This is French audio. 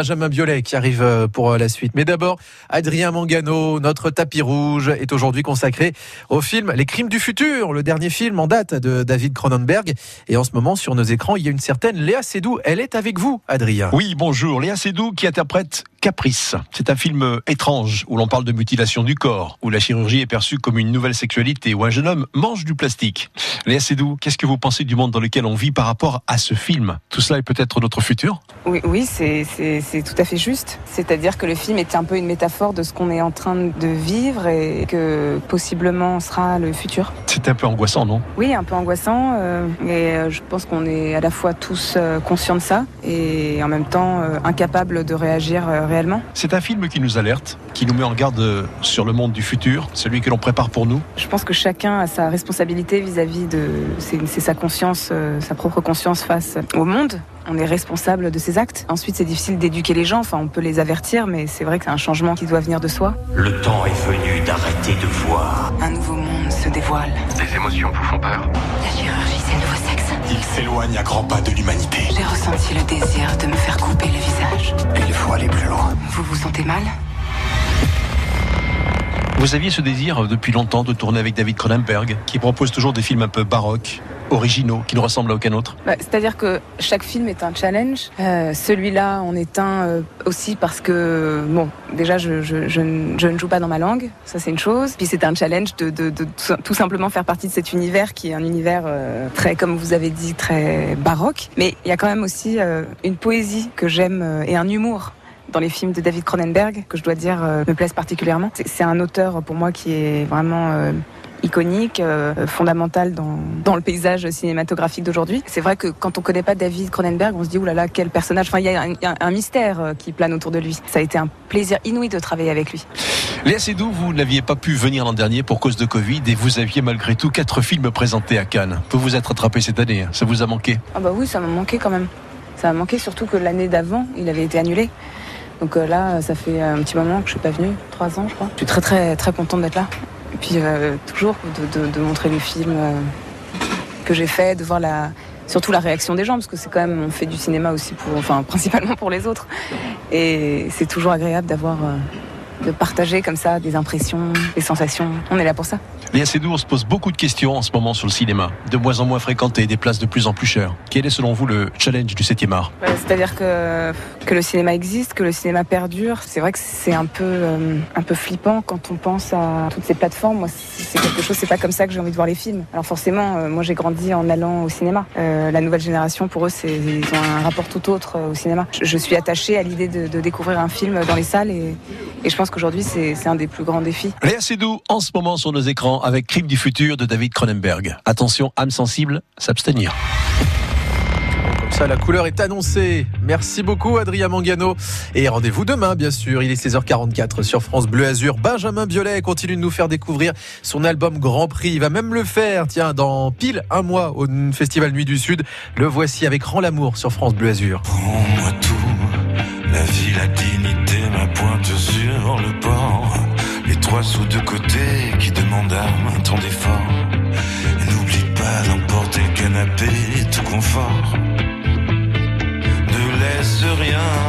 Benjamin Biolay qui arrive euh, pour euh, la suite. Mais d'abord, Adrien Mangano, notre tapis rouge, est aujourd'hui consacré au film Les Crimes du futur, le dernier film en date de David Cronenberg. Et en ce moment, sur nos écrans, il y a une certaine Léa Seydoux. Elle est avec vous, Adrien. Oui, bonjour. Léa Seydoux qui interprète Caprice. C'est un film étrange où l'on parle de mutilation du corps, où la chirurgie est perçue comme une nouvelle sexualité, où un jeune homme mange du plastique. Léa Seydoux, qu'est-ce que vous pensez du monde dans lequel on vit par rapport à ce film? Tout cela est peut-être notre futur? Oui, oui c'est tout à fait juste. C'est-à-dire que le film est un peu une métaphore de ce qu'on est en train de vivre et que possiblement sera le futur. C'est un peu angoissant, non? Oui, un peu angoissant. Euh, et euh, je pense qu'on est à la fois tous euh, conscients de ça et en même temps incapables de réagir réellement. C'est un film qui nous alerte, qui nous met en garde sur le monde du futur, celui que l'on prépare pour nous. Je pense que chacun a sa responsabilité vis-à-vis de. C'est sa conscience, sa propre conscience face au monde on est responsable de ses actes. Ensuite, c'est difficile d'éduquer les gens, enfin on peut les avertir, mais c'est vrai que c'est un changement qui doit venir de soi. Le temps est venu d'arrêter de voir. Un nouveau monde se dévoile. Des émotions vous font peur La chirurgie, c'est le nouveau sexe. S'éloigne à grands pas de l'humanité. J'ai ressenti le désir de me faire couper le visage. Il faut aller plus loin. Vous vous sentez mal? Vous aviez ce désir depuis longtemps de tourner avec David Cronenberg, qui propose toujours des films un peu baroques, originaux, qui ne ressemblent à aucun autre C'est-à-dire que chaque film est un challenge. Euh, celui-là en est un euh, aussi parce que, bon, déjà, je, ne joue pas dans ma langue, ça c'est une chose. Puis c'est un challenge de, tout simplement faire partie de cet univers qui est un univers euh, très, comme vous avez dit, très baroque. Mais il y a quand même aussi une poésie que j'aime et un humour dans les films de David Cronenberg, que je dois dire me plaisent particulièrement. C'est un auteur pour moi qui est vraiment iconique, euh, fondamental dans, dans, le paysage cinématographique d'aujourd'hui. C'est vrai que quand on connaît pas David Cronenberg, on se dit oulala quel personnage. Enfin, il y, a un, mystère qui plane autour de lui. Ça a été un plaisir inouï de travailler avec lui. Léa Seydoux, vous n'aviez pas pu venir l'an dernier pour cause de Covid et vous aviez malgré tout quatre films présentés à Cannes. Peut vous être attrapé cette année hein Ça vous a manqué? Ah bah oui, ça m'a manqué quand même. Ça m'a manqué surtout que l'année d'avant, il avait été annulé. Donc euh, là, ça fait un petit moment que je suis pas venue, trois ans je crois. Je suis très très très contente d'être là. Et puis euh, toujours de, montrer le film euh, que j'ai fait, de voir la, surtout la réaction des gens, parce que c'est quand même, on fait du cinéma aussi pour, enfin principalement pour les autres. Et c'est toujours agréable d'avoir de partager comme ça des impressions, des sensations. On est là pour ça. Léa Seydoux, on se pose beaucoup de questions en ce moment sur le cinéma, de moins en moins fréquenté, des places de plus en plus chères. Quel est selon vous le challenge du 7e art? Bah, C'est-à-dire que, que le cinéma existe, que le cinéma perdure. C'est vrai que c'est un peu, euh, un peu flippant quand on pense à toutes ces plateformes. Moi, c'est quelque chose, c'est pas comme ça que j'ai envie de voir les films. Alors forcément, euh, moi j'ai grandi en allant au cinéma. Euh, la nouvelle génération, pour eux, c'est, ils ont un rapport tout autre au cinéma. Je, suis attachée à l'idée de, découvrir un film dans les salles et, et je pense qu'aujourd'hui, c'est un des plus grands défis. Léa Seydoux, en ce moment sur nos écrans, avec Crime du futur de David Cronenberg. Attention, âme sensible, s'abstenir. Comme ça, la couleur est annoncée. Merci beaucoup, Adrien Mangano. Et rendez-vous demain, bien sûr. Il est 16h44 sur France Bleu Azur. Benjamin Biolay continue de nous faire découvrir son album Grand Prix. Il va même le faire, tiens, dans pile un mois au Festival Nuit du Sud. Le voici avec Rend l'amour sur France Bleu Azur. Prends-moi tout, la vie, la dignité, Sous de côté qui demandent un temps d'effort. N'oublie pas d'emporter le canapé, tout confort. Ne laisse rien.